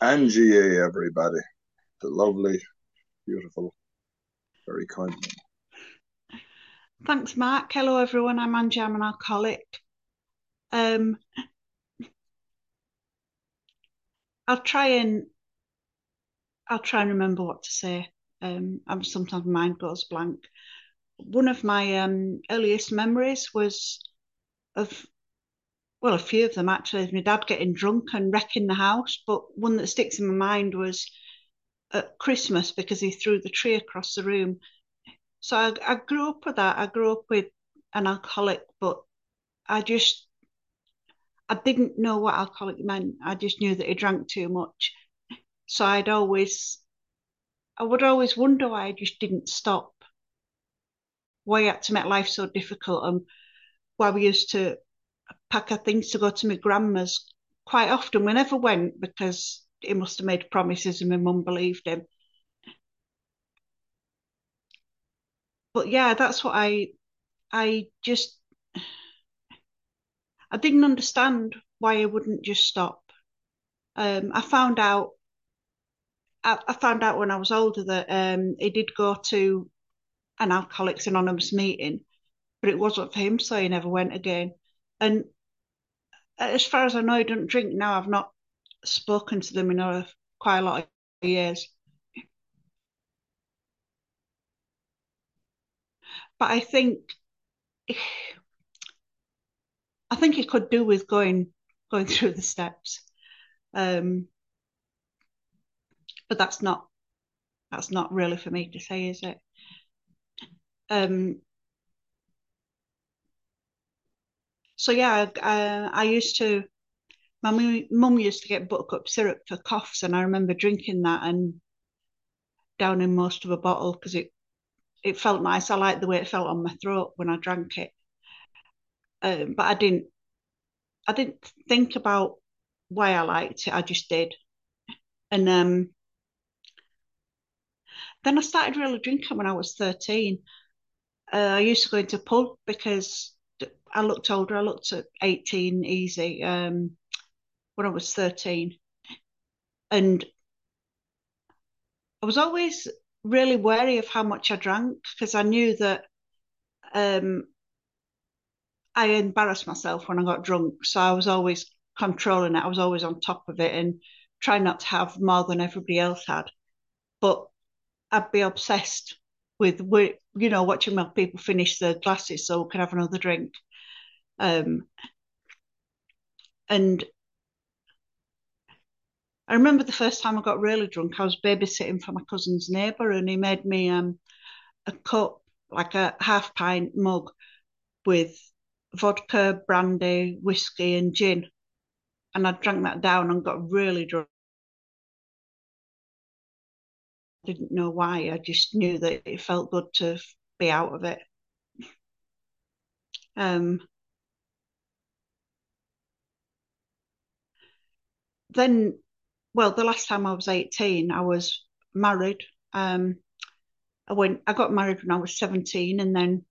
Angie, everybody. The lovely, beautiful, very kind. Thanks, Mark. Hello, everyone. I'm Angie. I'm an alcoholic. Um, I'll try and I'll try and remember what to say. Um, I'm sometimes my mind goes blank. One of my um, earliest memories was of well, a few of them actually, my dad getting drunk and wrecking the house. But one that sticks in my mind was at Christmas because he threw the tree across the room. So I, I grew up with that. I grew up with an alcoholic, but I just I didn't know what alcoholic meant. I just knew that he drank too much. So I'd always, I would always wonder why I just didn't stop. Why I had to make life so difficult and why we used to pack our things to go to my grandma's quite often. We never went because he must have made promises and my mum believed him. But yeah, that's what I, I just, I didn't understand why I wouldn't just stop. Um, I found out, I, I, found out when I was older that um, he did go to an Alcoholics Anonymous meeting, but it wasn't for him, so he never went again. And as far as I know, he doesn't drink now. I've not spoken to them in a, quite a lot of years. But I think I think it could do with going going through the steps. Um, but that's not that's not really for me to say, is it? Um, so yeah, I, I used to. My mum used to get buttercup syrup for coughs, and I remember drinking that and downing most of a bottle because it it felt nice. I liked the way it felt on my throat when I drank it. Um, but I didn't I didn't think about why I liked it. I just did. And um, then I started really drinking when I was 13. Uh, I used to go into pub because I looked older. I looked at 18 easy um, when I was 13. And I was always really wary of how much I drank because I knew that um, I embarrassed myself when I got drunk. So I was always controlling it. I was always on top of it and trying not to have more than everybody else had. But I'd be obsessed with, you know, watching my people finish their glasses so we could have another drink. Um, and I remember the first time I got really drunk, I was babysitting for my cousin's neighbour and he made me um, a cup, like a half pint mug with vodka, brandy, whiskey, and gin. And I drank that down and got really drunk. Didn't know why. I just knew that it felt good to be out of it. Um, then, well, the last time I was 18, I was married. Um, I went, I got married when I was 17, and then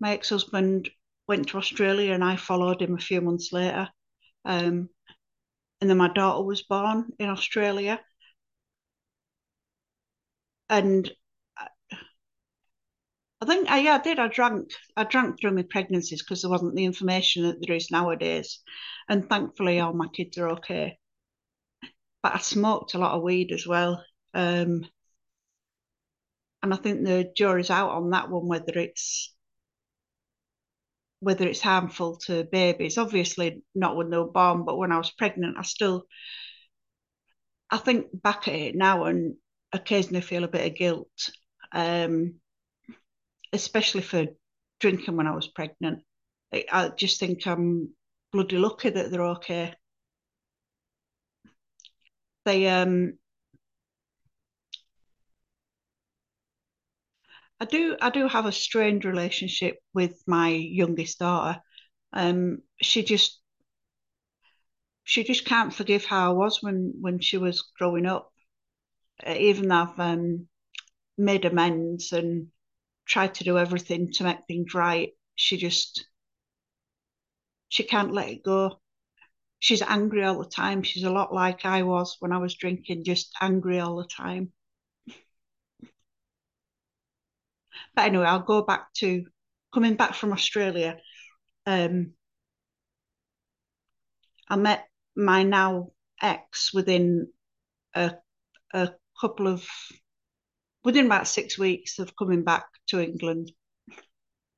my ex-husband went to Australia and I followed him a few months later. Um, and then my daughter was born in Australia. And I think, I, yeah, I did. I drank. I drank during my pregnancies because there wasn't the information that there is nowadays. And thankfully, all my kids are okay. But I smoked a lot of weed as well. Um, and I think the jury's out on that one, whether it's whether it's harmful to babies. Obviously, not when they were born, but when I was pregnant, I still, I think back at it now and occasionally feel a bit of guilt, um, especially for drinking when I was pregnant. I, I just think I'm bloody lucky that they're okay. They um I do I do have a strained relationship with my youngest daughter. Um, she just she just can't forgive how I was when when she was growing up. Even though I've um, made amends and tried to do everything to make things right, she just she can't let it go. she's angry all the time. She's a lot like I was when I was drinking, just angry all the time. But anyway, I'll go back to coming back from Australia. Um, I met my now ex within a, a couple of within about six weeks of coming back to England,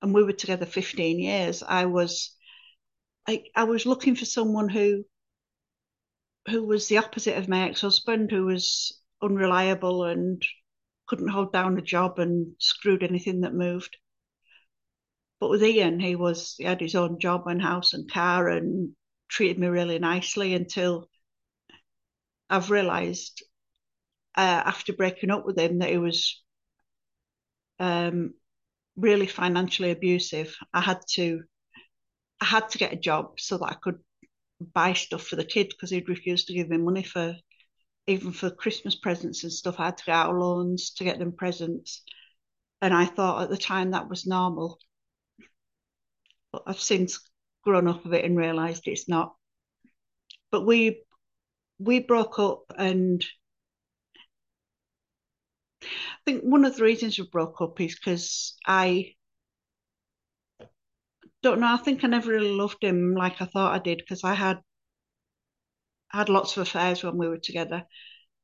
and we were together 15 years. I was I, I was looking for someone who who was the opposite of my ex-husband, who was unreliable and couldn't hold down a job and screwed anything that moved. But with Ian, he was he had his own job and house and car and treated me really nicely until I've realised uh, after breaking up with him that he was um, really financially abusive. I had to I had to get a job so that I could buy stuff for the kid because he'd refused to give me money for even for Christmas presents and stuff. I had to get out loans to get them presents. And I thought at the time that was normal. But I've since grown up of it and realised it's not. But we we broke up and I think one of the reasons we broke up is because I don't know. I think I never really loved him like I thought I did because I had had lots of affairs when we were together.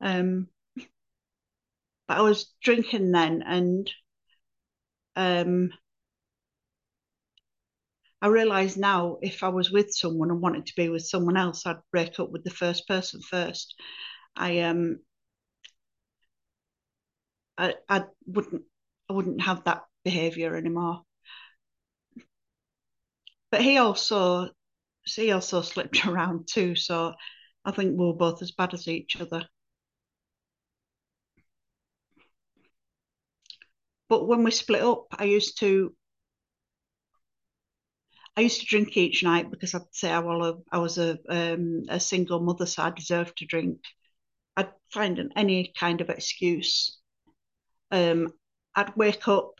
Um, but I was drinking then, and um, I realise now if I was with someone and wanted to be with someone else, I'd break up with the first person first. I um, I, I wouldn't I wouldn't have that behaviour anymore but he also he also slipped around too. So I think we are both as bad as each other. But when we split up, I used to I used to drink each night because I'd say I a, I was a, um, a single mother, so I deserved to drink. I'd find an, any kind of excuse. Um, I'd wake up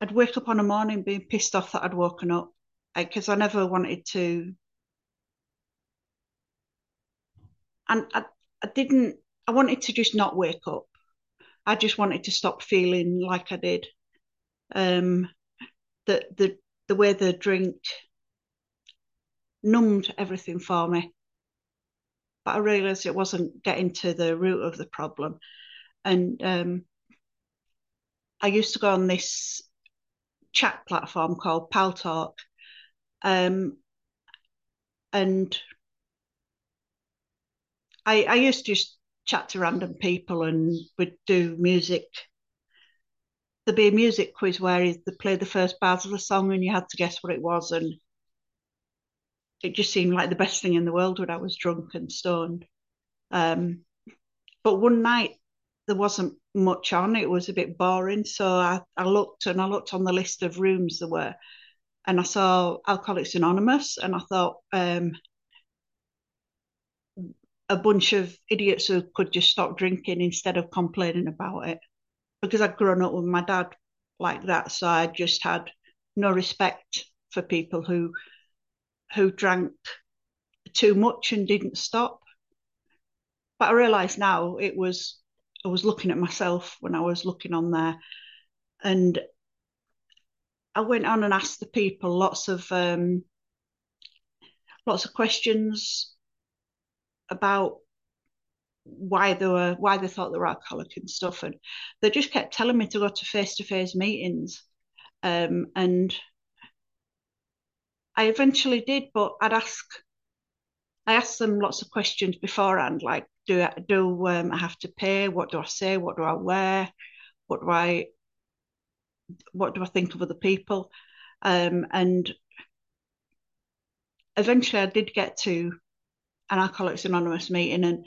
I'd wake up on a morning being pissed off that I'd woken up because I never wanted to. And I, I didn't, I wanted to just not wake up. I just wanted to stop feeling like I did. Um, the, the, the way the drink numbed everything for me. But I realised it wasn't getting to the root of the problem. And um, I used to go on this chat platform called Paltalk. Um, and I, I used to just chat to random people and would do music. There'd be a music quiz where they play the first bars of the song and you had to guess what it was. And it just seemed like the best thing in the world when I was drunk and stoned. Um, but one night there wasn't much on. It was a bit boring. So I, I looked and I looked on the list of rooms there were, and I saw Alcoholics Anonymous, and I thought um, a bunch of idiots who could just stop drinking instead of complaining about it. Because I'd grown up with my dad like that, so I just had no respect for people who who drank too much and didn't stop. But I realise now it was I was looking at myself when I was looking on there, and I went on and asked the people lots of um, lots of questions about why they were why they thought they were alcoholic and stuff, and they just kept telling me to go to face to face meetings, um, and I eventually did, but I'd ask I asked them lots of questions beforehand, like do I, do um, I have to pay? What do I say? What do I wear? What do I what do I think of other people? Um, and eventually, I did get to an Alcoholics Anonymous meeting, and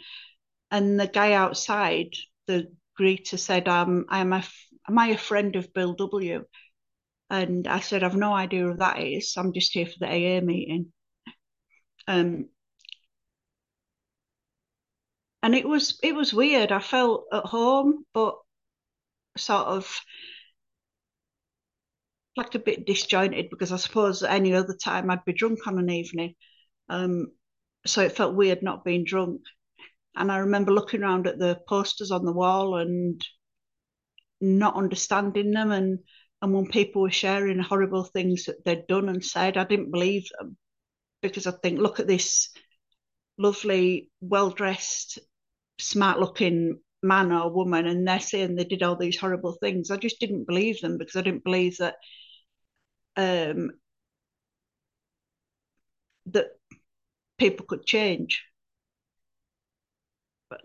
and the guy outside, the greeter, said, um, "I'm a am I a friend of Bill W?" And I said, "I've no idea who that is. I'm just here for the AA meeting." Um, and it was it was weird. I felt at home, but sort of like a bit disjointed because I suppose any other time I'd be drunk on an evening. Um, so it felt weird not being drunk. And I remember looking around at the posters on the wall and not understanding them and and when people were sharing horrible things that they'd done and said, I didn't believe them because I think, look at this lovely, well dressed, smart looking man or woman, and they're saying they did all these horrible things. I just didn't believe them because I didn't believe that um, that people could change.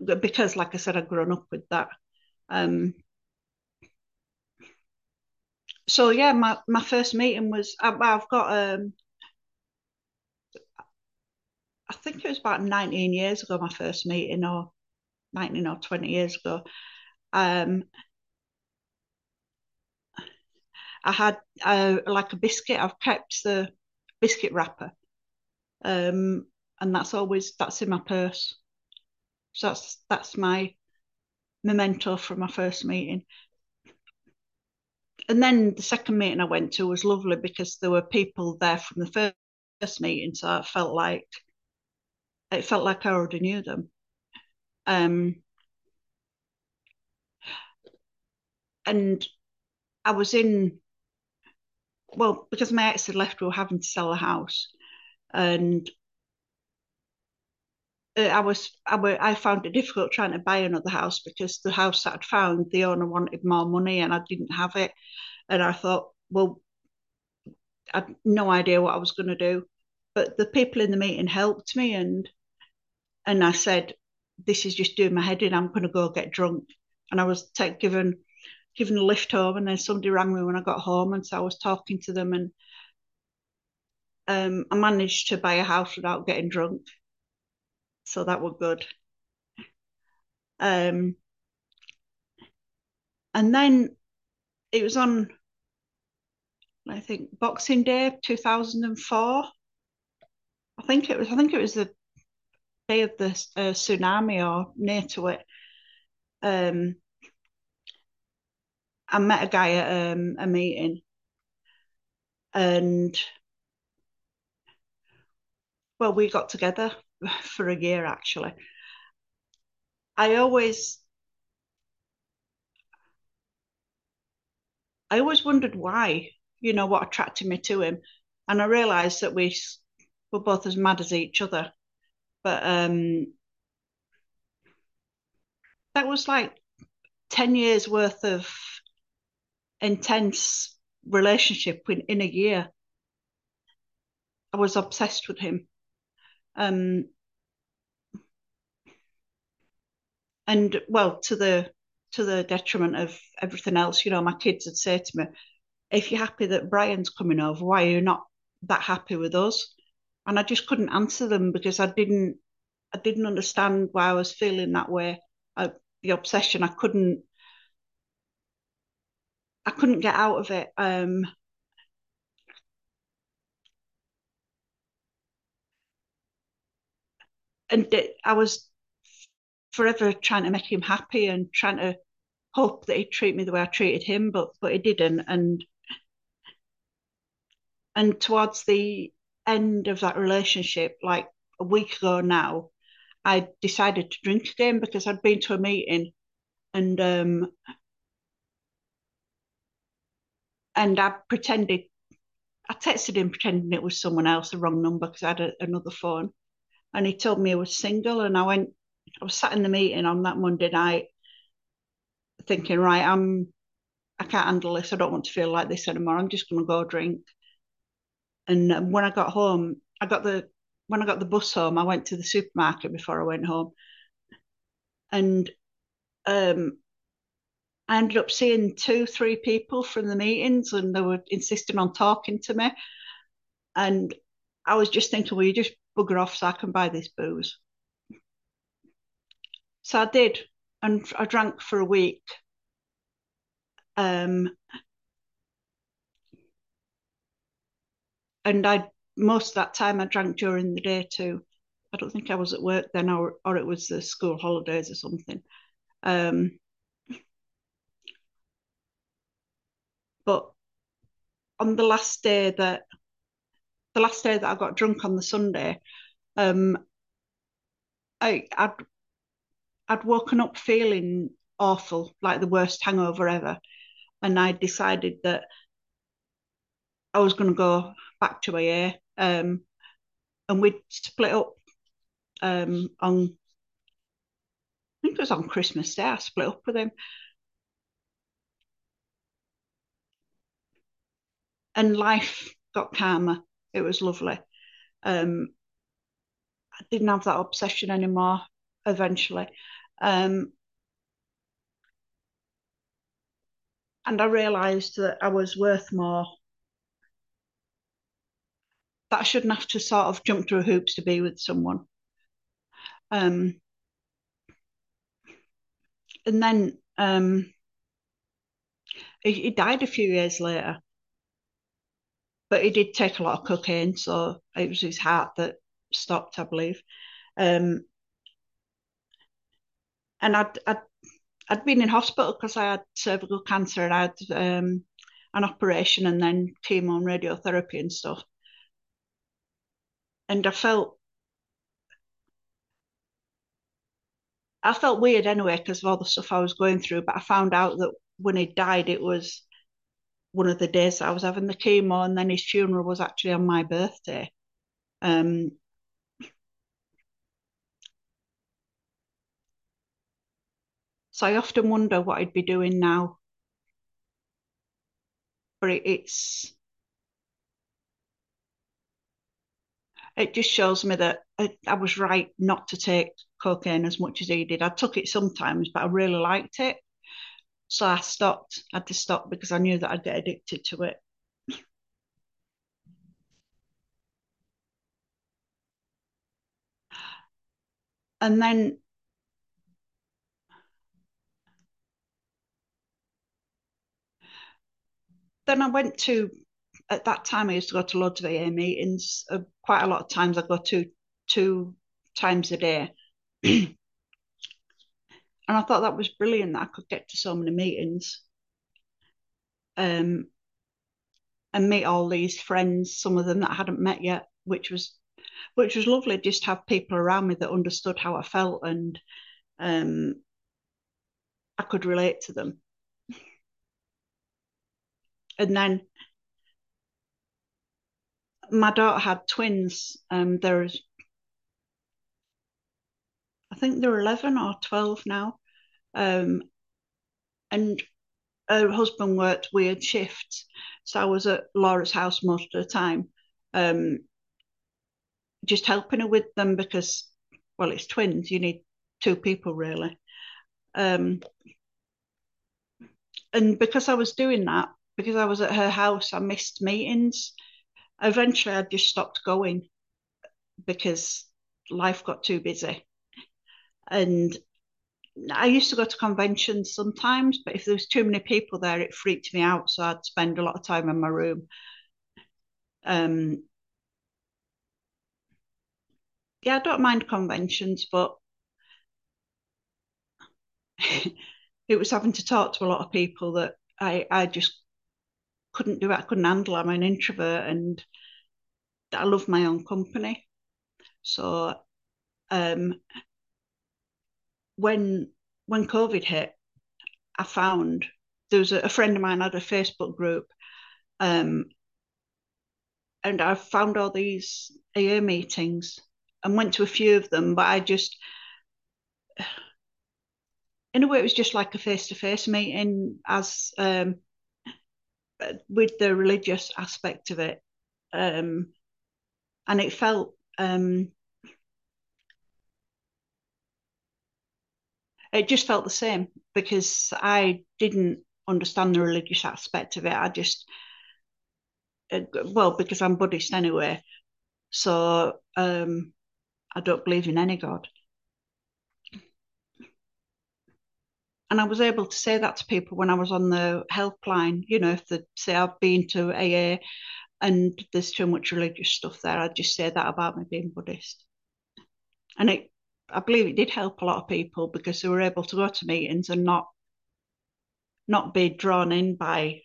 But because, like I said, I'd grown up with that. Um, so yeah, my, my first meeting was I, have got um, I think it was about 19 years ago, my first meeting, or 19 or 20 years ago. Um, I had uh, like a biscuit. I've kept the biscuit wrapper, um, and that's always that's in my purse. So that's that's my memento from my first meeting and then the second meeting I went to was lovely because there were people there from the first meeting, so I felt like it felt like I already knew them. Um, and I was in, well, because my ex had left, we were having to sell the house, and uh, I was, I, were, I found it difficult trying to buy another house because the house that I'd found, the owner wanted more money and I didn't have it. And I thought, well, I had no idea what I was going to do. But the people in the meeting helped me and and I said, this is just doing my head in. I'm going to go get drunk. And I was take, given given a lift home, and then somebody rang me when I got home, and so I was talking to them, and um, I managed to buy a house without getting drunk so that was good. Um, and then it was on, I think Boxing Day, two thousand and four. I think it was. I think it was the day of the uh, tsunami or near to it. Um, I met a guy at um, a meeting, and well, we got together for a year actually. I always I always wondered why, you know, what attracted me to him. And I realised that we were both as mad as each other. But um, that was like 10 years worth of intense relationship in, in a year. I was obsessed with him. Um, and well, to the to the detriment of everything else. You know, my kids would say to me, "If you're happy that Brian's coming over, why are you not that happy with us?" And I just couldn't answer them because I didn't I didn't understand why I was feeling that way. I, the obsession, I couldn't I couldn't get out of it. Um, and I was forever trying to make him happy and trying to hope that he'd treat me the way I treated him, but but he didn't. And and towards the end of that relationship, like a week ago now, I decided to drink again because I'd been to a meeting and um and I pretended I texted him pretending it was someone else, the wrong number because I had a, another phone. And he told me he was single and I went I was sat in the meeting on that Monday night thinking, right, I'm I can't handle this. I don't want to feel like this anymore. I'm just going to go drink. And when I got home, I got the when I got the bus home, I went to the supermarket before I went home, and um, I ended up seeing two, three people from the meetings, and they were insisting on talking to me. And I was just thinking, well, you just bugger off so I can buy this booze. So I did, and I drank for a week. Um, and I most of that time I drank during the day too. I don't think I was at work then, or or it was the school holidays or something. Um, but on the last day that the last day that I got drunk on the Sunday, Um, I, I'd I'd woken up feeling awful, like the worst hangover ever, and I decided that I was going to go back to AA. Um, and we'd split up um, on, I think it was on Christmas Day. I split up with him, and life got calmer. It was lovely. Um, I didn't have that obsession anymore. Eventually, um, and I realised that I was worth more. That I shouldn't have to sort of jump through hoops to be with someone. Um, and then um, he, he died a few years later, but he did take a lot of cocaine, so it was his heart that stopped, I believe. Um, and I'd, I'd I'd been in hospital because I had cervical cancer and I had um, an operation and then chemo and radiotherapy and stuff. And I felt I felt weird anyway because of all the stuff I was going through. But I found out that when he died, it was one of the days I was having the chemo, and then his funeral was actually on my birthday. Um, so I often wonder what I'd be doing now. But it, it's it just shows me that I, I, was right not to take cocaine as much as he did. I took it sometimes, but I really liked it. So I stopped. I had to stop because I knew that I'd get addicted to it. And then then I went to at that time I used to go to loads of AA meetings. Uh, quite a lot of times I go to two times a day. and I thought that was brilliant that I could get to so many meetings. Um, and meet all these friends, some of them that I hadn't met yet, which was which was lovely just to have people around me that understood how I felt and um, I could relate to them. And then my daughter had twins. Um, there's, I think they're 11 or 12 now. Um, and her husband worked weird shifts. So I was at Laura's house most of the time, um, just helping her with them because, well, it's twins. You need two people really. Um, and because I was doing that, because I was at her house, I missed meetings eventually I just stopped going because life got too busy. And I used to go to conventions sometimes, but if there was too many people there, it freaked me out. So I'd spend a lot of time in my room. Um, yeah, I don't mind conventions, but it was having to talk to a lot of people that I I just couldn't do it. I couldn't handle. I'm an introvert and I love my own company. So um, when when COVID hit, I found there was a, a friend of mine had a Facebook group, um, and I found all these AA meetings and went to a few of them, but I just in a way it was just like a face to face meeting as um, with the religious aspect of it. Um, and it felt um, it just felt the same because I didn't understand the religious aspect of it. I just uh, well because I'm Buddhist anyway, so um, I don't believe in any god. And I was able to say that to people when I was on the helpline. You know, if they say I've been to AA and there's too much religious stuff there, I'd just say that about me being Buddhist. And it, I believe it did help a lot of people because they were able to go to meetings and not not be drawn in by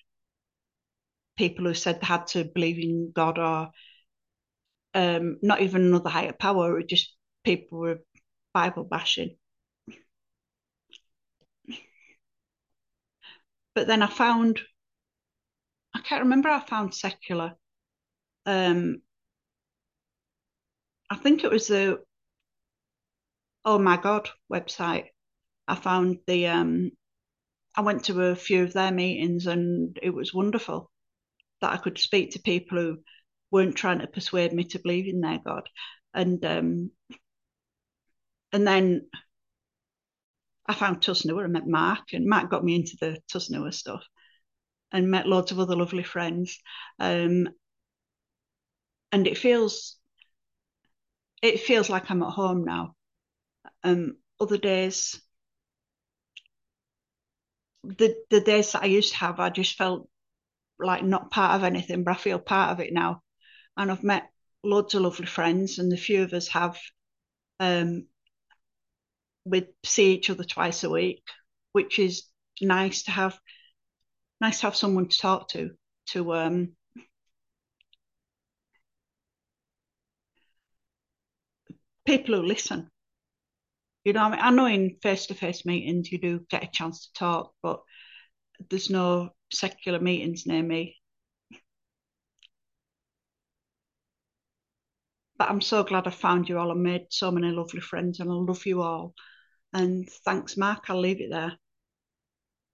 people who said they had to believe in God or um, not even another higher power, just people were Bible bashing. But then I found, I can't remember, I found secular. Um, I think it was the Oh My God website. I found the, um, I went to a few of their meetings and it was wonderful that I could speak to people who weren't trying to persuade me to believe in their God. And um, and then I found Tusnua and met Mark, and Mark got me into the Tusnua stuff and met loads of other lovely friends. Um, and it feels it feels like I'm at home now. Um, other days, the the days that I used to have, I just felt like not part of anything, but I feel part of it now. And I've met loads of lovely friends, and the few of us have um, we see each other twice a week, which is nice to have. Nice to have someone to talk to, to um, people who listen. You know, I, mean, I know in face-to-face meetings you do get a chance to talk, but there's no secular meetings near me. But I'm so glad I found you all and made so many lovely friends, and I love you all. And thanks, Mark. I'll leave it there.